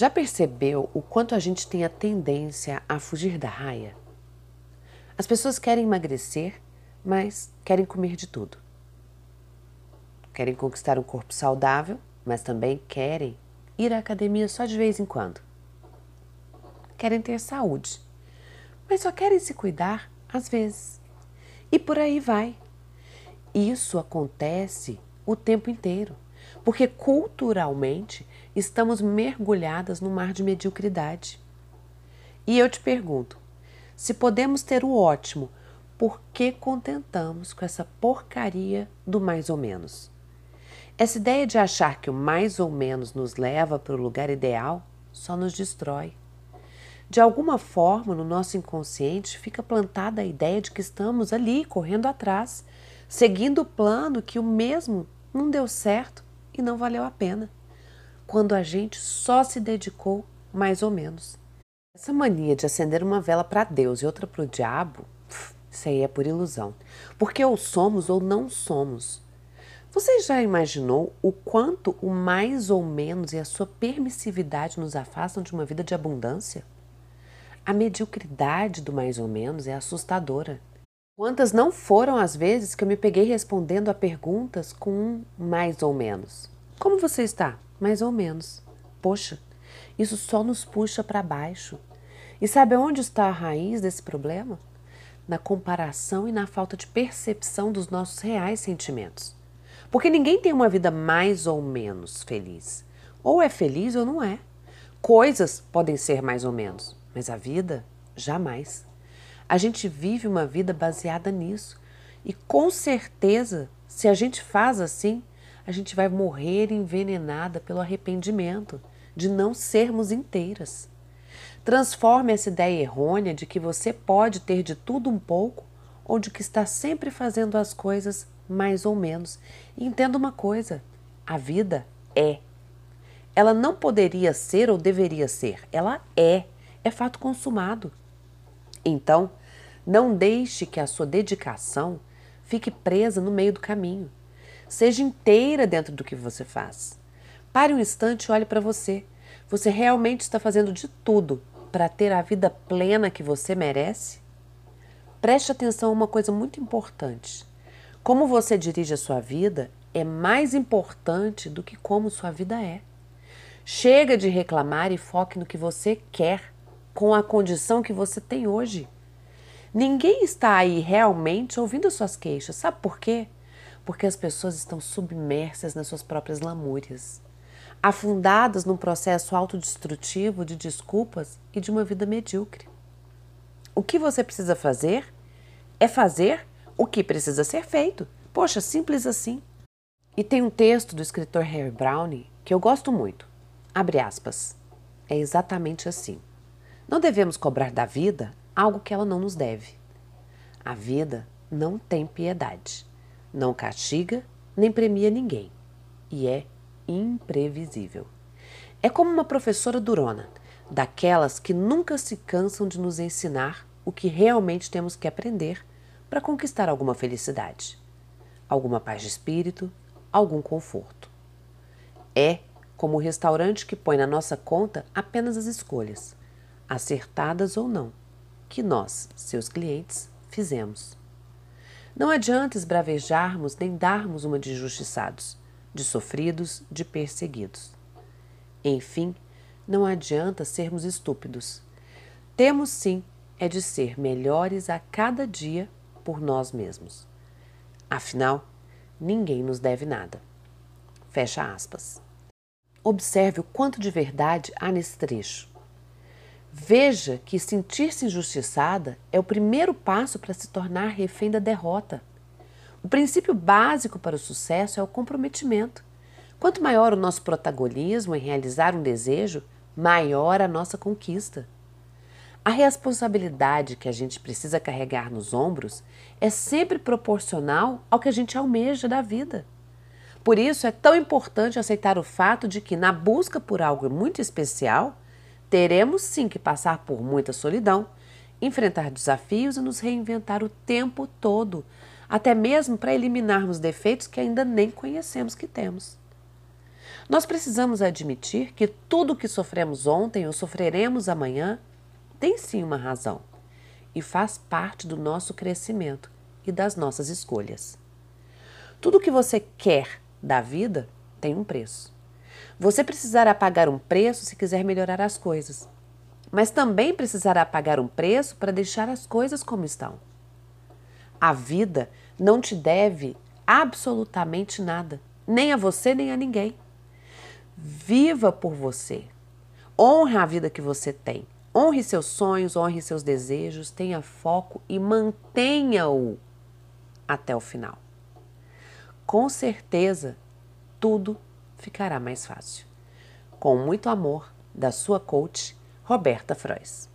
Já percebeu o quanto a gente tem a tendência a fugir da raia? As pessoas querem emagrecer, mas querem comer de tudo. Querem conquistar um corpo saudável, mas também querem ir à academia só de vez em quando. Querem ter saúde, mas só querem se cuidar às vezes. E por aí vai. Isso acontece o tempo inteiro porque culturalmente estamos mergulhadas no mar de mediocridade. E eu te pergunto: se podemos ter o ótimo, por que contentamos com essa porcaria do mais ou menos? Essa ideia de achar que o mais ou menos nos leva para o lugar ideal só nos destrói. De alguma forma, no nosso inconsciente fica plantada a ideia de que estamos ali correndo atrás, seguindo o plano que o mesmo não deu certo e não valeu a pena, quando a gente só se dedicou mais ou menos. Essa mania de acender uma vela para Deus e outra para o diabo, isso aí é por ilusão, porque ou somos ou não somos. Você já imaginou o quanto o mais ou menos e a sua permissividade nos afastam de uma vida de abundância? A mediocridade do mais ou menos é assustadora. Quantas não foram as vezes que eu me peguei respondendo a perguntas com um mais ou menos? Como você está? Mais ou menos. Poxa, isso só nos puxa para baixo. E sabe onde está a raiz desse problema? Na comparação e na falta de percepção dos nossos reais sentimentos. Porque ninguém tem uma vida mais ou menos feliz. Ou é feliz ou não é. Coisas podem ser mais ou menos, mas a vida jamais. A gente vive uma vida baseada nisso. E com certeza, se a gente faz assim, a gente vai morrer envenenada pelo arrependimento de não sermos inteiras. Transforme essa ideia errônea de que você pode ter de tudo um pouco ou de que está sempre fazendo as coisas mais ou menos. E entenda uma coisa: a vida é. Ela não poderia ser ou deveria ser, ela é. É fato consumado. Então, não deixe que a sua dedicação fique presa no meio do caminho. Seja inteira dentro do que você faz. Pare um instante e olhe para você. Você realmente está fazendo de tudo para ter a vida plena que você merece? Preste atenção a uma coisa muito importante. Como você dirige a sua vida é mais importante do que como sua vida é. Chega de reclamar e foque no que você quer, com a condição que você tem hoje. Ninguém está aí realmente ouvindo suas queixas. Sabe por quê? Porque as pessoas estão submersas nas suas próprias lamúrias, afundadas num processo autodestrutivo de desculpas e de uma vida medíocre. O que você precisa fazer é fazer o que precisa ser feito. Poxa, simples assim. E tem um texto do escritor Harry Browne que eu gosto muito. Abre aspas. É exatamente assim. Não devemos cobrar da vida algo que ela não nos deve. A vida não tem piedade, não castiga nem premia ninguém e é imprevisível. É como uma professora durona, daquelas que nunca se cansam de nos ensinar o que realmente temos que aprender para conquistar alguma felicidade, alguma paz de espírito, algum conforto. É como o restaurante que põe na nossa conta apenas as escolhas, acertadas ou não que nós, seus clientes, fizemos. Não adianta esbravejarmos nem darmos uma de injustiçados, de sofridos, de perseguidos. Enfim, não adianta sermos estúpidos. Temos sim é de ser melhores a cada dia por nós mesmos. Afinal, ninguém nos deve nada. Fecha aspas. Observe o quanto de verdade há nesse trecho. Veja que sentir-se injustiçada é o primeiro passo para se tornar refém da derrota. O princípio básico para o sucesso é o comprometimento. Quanto maior o nosso protagonismo em realizar um desejo, maior a nossa conquista. A responsabilidade que a gente precisa carregar nos ombros é sempre proporcional ao que a gente almeja da vida. Por isso é tão importante aceitar o fato de que, na busca por algo muito especial, Teremos sim que passar por muita solidão, enfrentar desafios e nos reinventar o tempo todo, até mesmo para eliminarmos defeitos que ainda nem conhecemos que temos. Nós precisamos admitir que tudo que sofremos ontem ou sofreremos amanhã tem sim uma razão e faz parte do nosso crescimento e das nossas escolhas. Tudo que você quer da vida tem um preço. Você precisará pagar um preço se quiser melhorar as coisas, mas também precisará pagar um preço para deixar as coisas como estão. A vida não te deve absolutamente nada, nem a você nem a ninguém. Viva por você. Honre a vida que você tem. Honre seus sonhos, honre seus desejos, tenha foco e mantenha-o até o final. Com certeza, tudo ficará mais fácil. Com muito amor, da sua coach, Roberta Frois.